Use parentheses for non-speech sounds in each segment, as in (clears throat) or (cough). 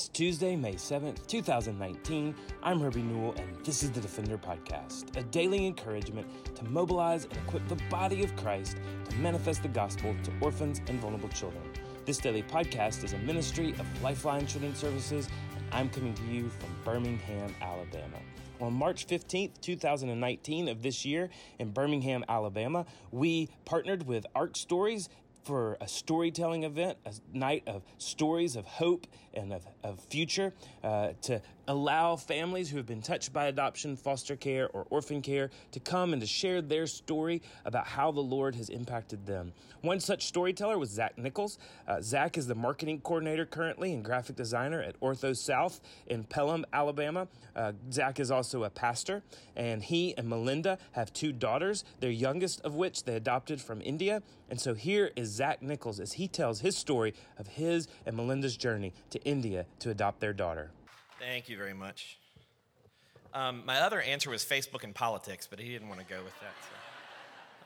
It's Tuesday, May 7th, 2019. I'm Herbie Newell, and this is the Defender Podcast, a daily encouragement to mobilize and equip the body of Christ to manifest the gospel to orphans and vulnerable children. This daily podcast is a ministry of Lifeline Children's Services, and I'm coming to you from Birmingham, Alabama. On March 15th, 2019 of this year in Birmingham, Alabama, we partnered with Arc Stories for a storytelling event, a night of stories of hope and of, of future, uh, to allow families who have been touched by adoption, foster care, or orphan care to come and to share their story about how the Lord has impacted them. One such storyteller was Zack Nichols. Uh, Zack is the marketing coordinator currently and graphic designer at Ortho South in Pelham, Alabama. Uh, Zack is also a pastor, and he and Melinda have two daughters, their youngest of which they adopted from India. And so here is Zack Nichols as he tells his story of his and Melinda's journey to India to adopt their daughter. Thank you very much. Um, my other answer was Facebook and politics, but he didn't want to go with that.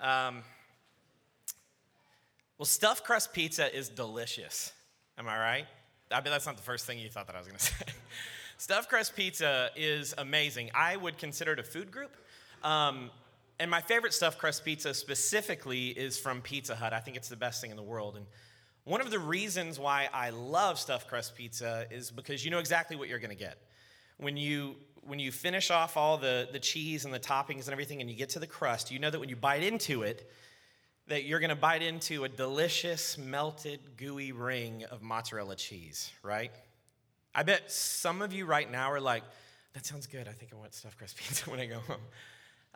So. Um, well, stuffed crust pizza is delicious. Am I right? I bet that's not the first thing you thought that I was going (laughs) to say. stuffed crust pizza is amazing. I would consider it a food group. Um, and my favorite stuffed crust pizza specifically is from Pizza Hut. I think it's the best thing in the world. And one of the reasons why I love stuffed crust pizza is because you know exactly what you're going to get. When you when you finish off all the, the cheese and the toppings and everything and you get to the crust, you know that when you bite into it, that you're going to bite into a delicious melted gooey ring of mozzarella cheese, right? I bet some of you right now are like, that sounds good. I think I want stuffed crust (laughs) pizza when I go home.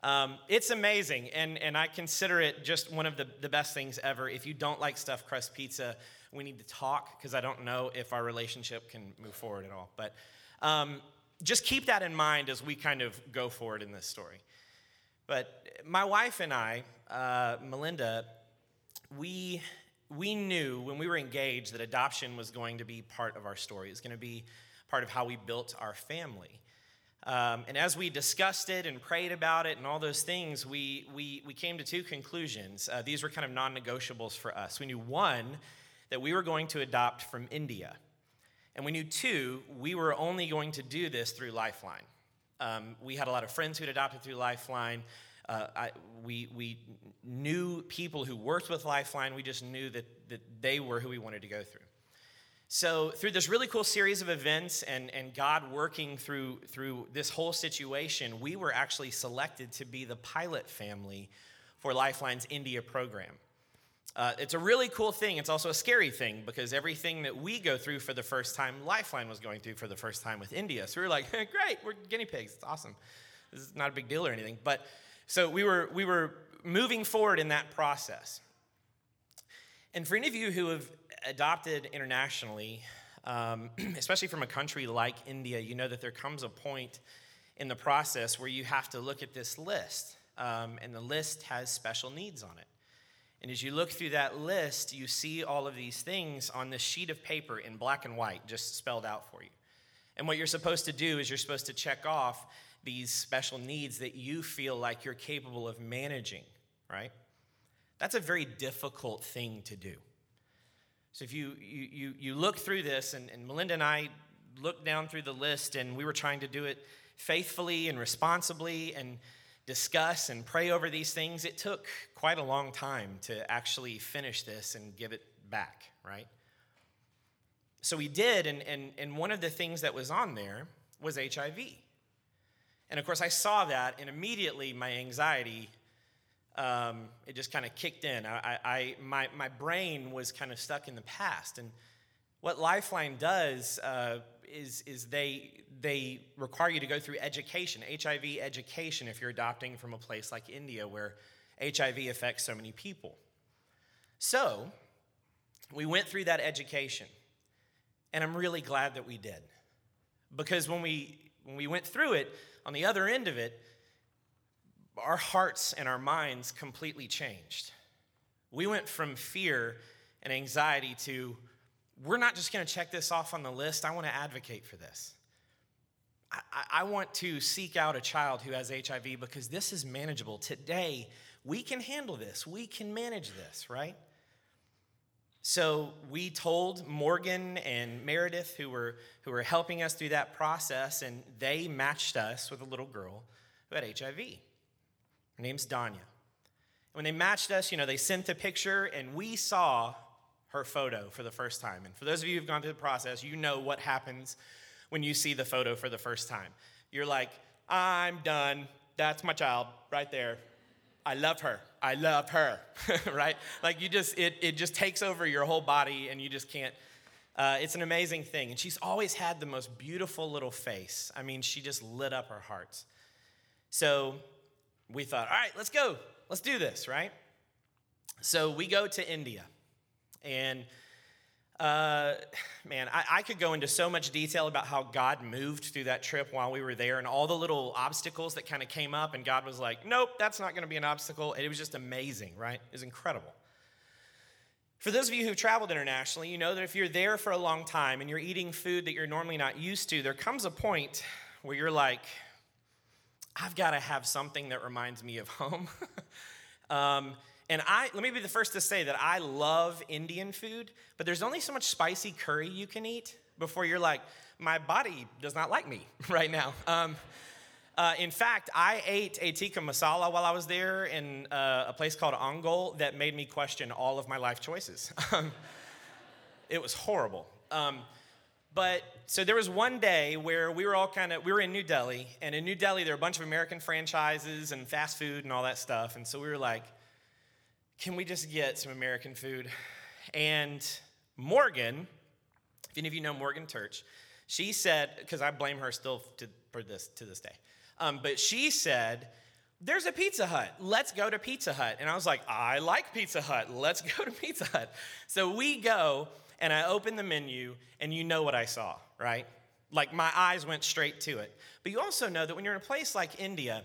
Um, it's amazing, and, and I consider it just one of the, the best things ever. If you don't like stuffed crust pizza, we need to talk because I don't know if our relationship can move forward at all. But um, just keep that in mind as we kind of go forward in this story. But my wife and I, uh, Melinda, we, we knew when we were engaged that adoption was going to be part of our story. It was going to be part of how we built our family. Um, and as we discussed it and prayed about it and all those things, we, we, we came to two conclusions. Uh, these were kind of non negotiables for us. We knew one, that we were going to adopt from India. And we knew two, we were only going to do this through Lifeline. Um, we had a lot of friends who had adopted through Lifeline. Uh, I, we, we knew people who worked with Lifeline. We just knew that, that they were who we wanted to go through. So, through this really cool series of events and, and God working through, through this whole situation, we were actually selected to be the pilot family for Lifeline's India program. Uh, it's a really cool thing. It's also a scary thing because everything that we go through for the first time, Lifeline was going through for the first time with India. So we were like, (laughs) great, we're guinea pigs. It's awesome. This is not a big deal or anything. But so we were, we were moving forward in that process. And for any of you who have adopted internationally, um, (clears throat) especially from a country like India, you know that there comes a point in the process where you have to look at this list, um, and the list has special needs on it. And as you look through that list, you see all of these things on this sheet of paper in black and white, just spelled out for you. And what you're supposed to do is you're supposed to check off these special needs that you feel like you're capable of managing, right? That's a very difficult thing to do. So if you, you, you, look through this, and, and Melinda and I looked down through the list, and we were trying to do it faithfully and responsibly and discuss and pray over these things, it took quite a long time to actually finish this and give it back, right? So we did, and, and, and one of the things that was on there was HIV. And of course, I saw that, and immediately my anxiety um, it just kind of kicked in. I, I, my, my brain was kind of stuck in the past. And what Lifeline does uh, is, is they, they require you to go through education, HIV education, if you're adopting from a place like India where HIV affects so many people. So, we went through that education, and I'm really glad that we did. Because when we, when we went through it, on the other end of it, our hearts and our minds completely changed. We went from fear and anxiety to, we're not just going to check this off on the list, I want to advocate for this. I, I, want to seek out a child who has HIV because this is manageable. Today, we can handle this, we can manage this, right? So we told Morgan and Meredith, who were, who were helping us through that process, and they matched us with a little girl who had HIV. Her name's Danya. When they matched us, you know, they sent the picture, and we saw her photo for the first time. And for those of you who've gone through the process, you know what happens when you see the photo for the first time. You're like, I'm done. That's my child right there. I love her. I love her, (laughs) right? Like you just, it, it just takes over your whole body and you just can't. Uh, it's an amazing thing. And she's always had the most beautiful little face. I mean, she just lit up our hearts. So we thought, all right, let's go. Let's do this, right? So we go to India. And uh, man, I, I, could go into so much detail about how God moved through that trip while we were there and all the little obstacles that kind of came up, and God was like, nope, that's not going to be an obstacle. And it was just amazing, right? It was incredible. For those of you who've traveled internationally, you know that if you're there for a long time and you're eating food that you're normally not used to, there comes a point where you're like, I've got to have something that reminds me of home. (laughs) um, and I, let me be the first to say that I love Indian food, but there's only so much spicy curry you can eat before you're like, my body does not like me (laughs) right now. Um, uh, in fact, I ate a tikka masala while I was there in uh, a place called Ongole that made me question all of my life choices. (laughs) Um, it was horrible. Um, but so there was one day where we were all kind of we were in New Delhi, and in New Delhi there were a bunch of American franchises and fast food and all that stuff, and so we were like, can we just get some American food? And Morgan, if any of you know Morgan Turch, she said, because I blame her still to, for this to this day, um, but she said, there's a Pizza Hut. Let's go to Pizza Hut. And I was like, I like Pizza Hut. Let's (laughs) go to Pizza Hut. So we go, and I open the menu, and you know what I saw, right? Like my eyes went straight to it. But you also know that when you're in a place like India,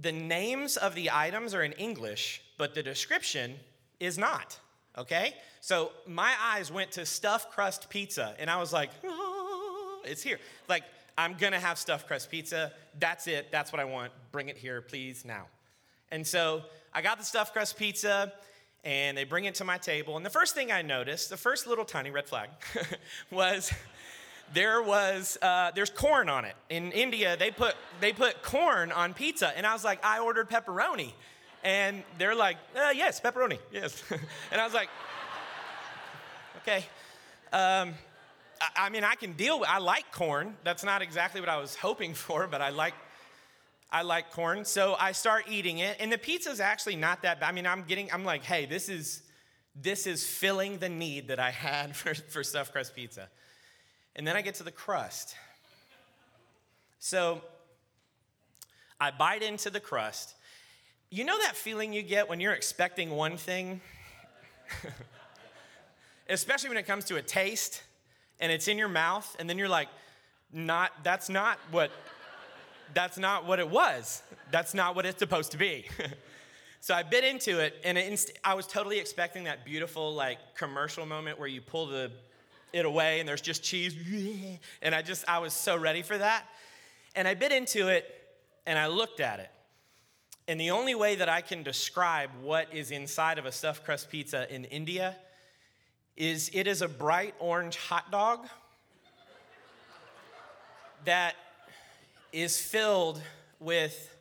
the names of the items are in English, but the description is not. Okay? So my eyes went to stuffed crust pizza, and I was like, oh, it's here. Like, I'm gonna have stuffed crust pizza. That's it. That's what I want. Bring it here, please, now. And so I got the stuffed crust pizza, and they bring it to my table. And the first thing I noticed, the first little tiny red flag, (laughs) was there was uh, there's corn on it. In India, they put they put corn on pizza, and I was like, I ordered pepperoni, and they're like, uh, yes, pepperoni, yes, (laughs) and I was like, okay. Um, I, I mean, I can deal with. I like corn. That's not exactly what I was hoping for, but I like I like corn. So I start eating it, and the pizza's actually not that bad. I mean, I'm getting. I'm like, hey, this is this is filling the need that I had (laughs) for, for stuffed crust pizza. And then I get to the crust. So I bite into the crust. You know that feeling you get when you're expecting one thing? (laughs) Especially when it comes to a taste and it's in your mouth and then you're like, not that's not what that's not what it was. That's not what it's supposed to be. (laughs) so I bit into it and it inst- I was totally expecting that beautiful like commercial moment where you pull the it away and there's just cheese. (laughs) And I just, I was so ready for that. And I bit into it and I looked at it. And the only way that I can describe what is inside of a stuffed crust pizza in India is it is a bright orange hot dog that is filled with,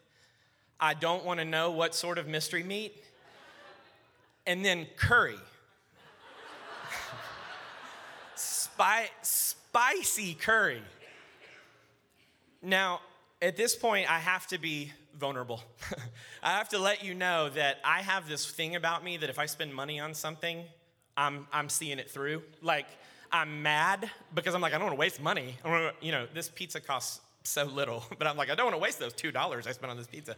I don't want to know what sort of mystery meat, and then curry. Spi- spicy curry. Now, at this point, I have to be vulnerable. (laughs) I have to let you know that I have this thing about me that if I spend money on something, I'm, I'm seeing it through. Like, I'm mad because I'm like, I don't want to waste money. I wanna, you know, this pizza costs so little, (laughs) but I'm like, I don't want to waste those $2 I spent on this pizza.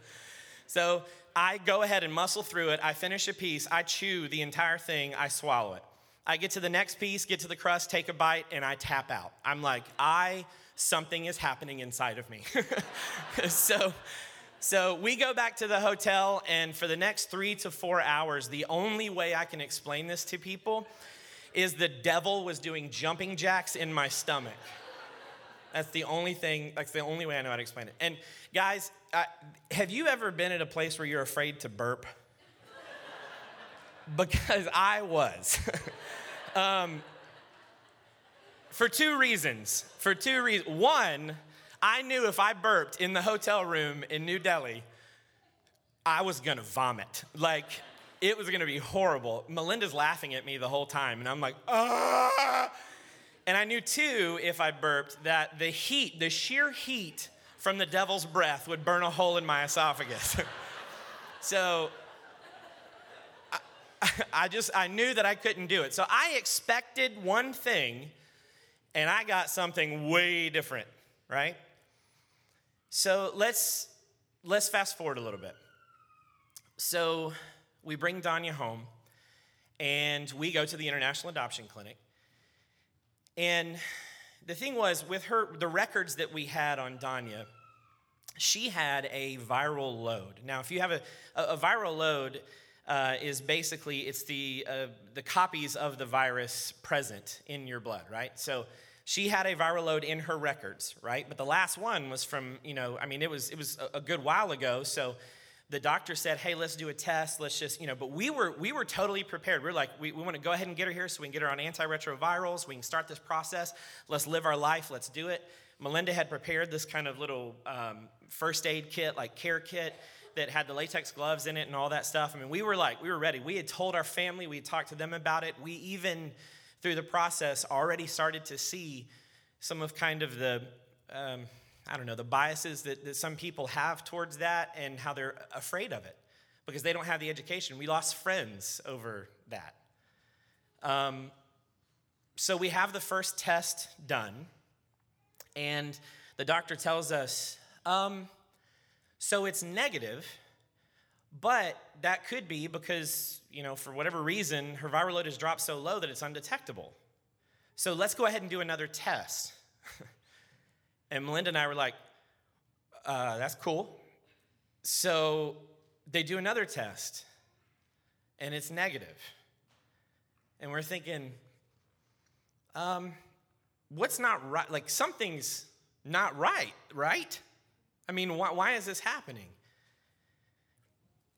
So I go ahead and muscle through it. I finish a piece. I chew the entire thing. I swallow it. I get to the next piece, get to the crust, take a bite, and I tap out. I'm like, I, something is happening inside of me. (laughs) so, so we go back to the hotel, and for the next three to four hours, the only way I can explain this to people is the devil was doing jumping jacks in my stomach. That's the only thing, that's the only way I know how to explain it. And guys, uh, have you ever been at a place where you're afraid to burp? (laughs) because I was. (laughs) Um, for two reasons. For two reasons. One, I knew if I burped in the hotel room in New Delhi, I was gonna vomit. Like, it was gonna be horrible. Melinda's laughing at me the whole time, and I'm like, ah. And I knew too, if I burped, that the heat, the sheer heat from the devil's breath would burn a hole in my esophagus. (laughs) so I, (laughs) I just, I knew that I couldn't do it. So I expected one thing, and I got something way different, right? So let's let's fast forward a little bit. So we bring Danya home and we go to the International Adoption Clinic. And the thing was, with her, the records that we had on Danya, she had a viral load. Now, if you have a, a, viral load, uh, is basically it's the uh, the copies of the virus present in your blood, right? So she had a viral load in her records, right? But the last one was from you know, I mean, it was it was a good while ago, so the doctor said, hey, let's do a test. Let's just, you know, but we were we were totally prepared. We are like, we, we want to go ahead and get her here so we can get her on antiretrovirals. We can start this process. Let's live our life. Let's do it. Melinda had prepared this kind of little um, first aid kit, like care kit, that had the latex gloves in it and all that stuff. I mean, we were like, we were ready. We had told our family, we had talked to them about it. We even, through the process, already started to see some of kind of the, um, I don't know, the biases that, that some people have towards that and how they're afraid of it because they don't have the education. We lost friends over that. Um, so we have the first test done, and the doctor tells us, um, so it's negative, but that could be because, you know, for whatever reason, her viral load has dropped so low that it's undetectable. So let's go ahead and do another test. (laughs) And Melinda and I were like, uh, that's cool. So they do another test, and it's negative. And we're thinking, um, what's not right? Like, something's not right, right? I mean, why, why is this happening?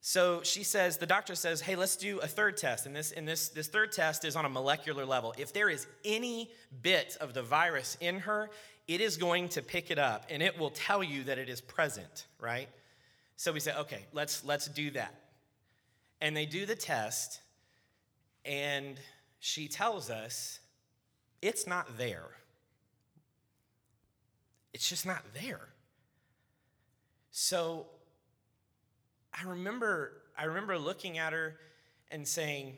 So she says, the doctor says, hey, let's do a third test. And this, and this, this third test is on a molecular level. If there is any bit of the virus in her, it is going to pick it up and it will tell you that it is present, right? So we say, okay, let's let's do that. And they do the test, and she tells us it's not there. It's just not there. So I remember I remember looking at her and saying,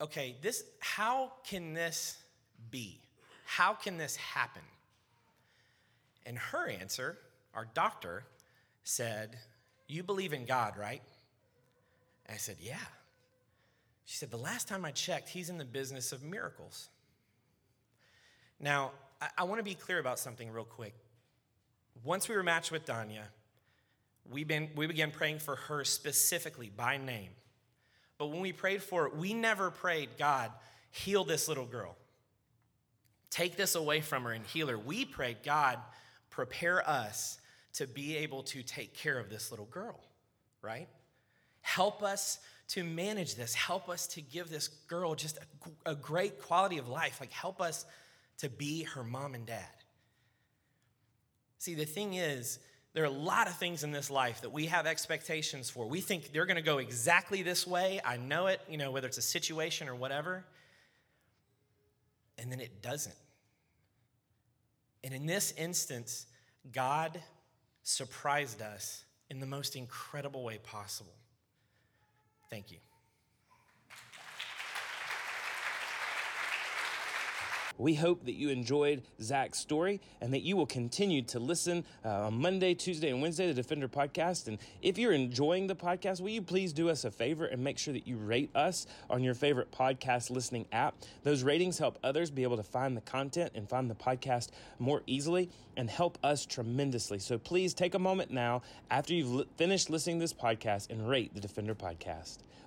okay, this how can this be? How can this happen? And her answer, our doctor, said, You believe in God, right? And I said, Yeah. She said, The last time I checked, he's in the business of miracles. Now, I, I want to be clear about something real quick. Once we were matched with Danya, we, been, we began praying for her specifically by name. But when we prayed for it, we never prayed, God, heal this little girl. Take this away from her and heal her. We prayed, God, prepare us to be able to take care of this little girl, right? Help us to manage this. Help us to give this girl just a, a, great quality of life. Like, help us to be her mom and dad. See, the thing is, there are a lot of things in this life that we have expectations for. We think they're going to go exactly this way. I know it, you know, whether it's a situation or whatever. And then it doesn't. And in this instance, God surprised us in the most incredible way possible. Thank you. We hope that you enjoyed Zack's story and that you will continue to listen uh, on Monday, Tuesday, and Wednesday, the Defender podcast. And if you're enjoying the podcast, will you please do us a favor and make sure that you rate us on your favorite podcast listening app? Those ratings help others be able to find the content and find the podcast more easily and help us tremendously. So please take a moment now after you've finished listening to this podcast and rate the Defender podcast.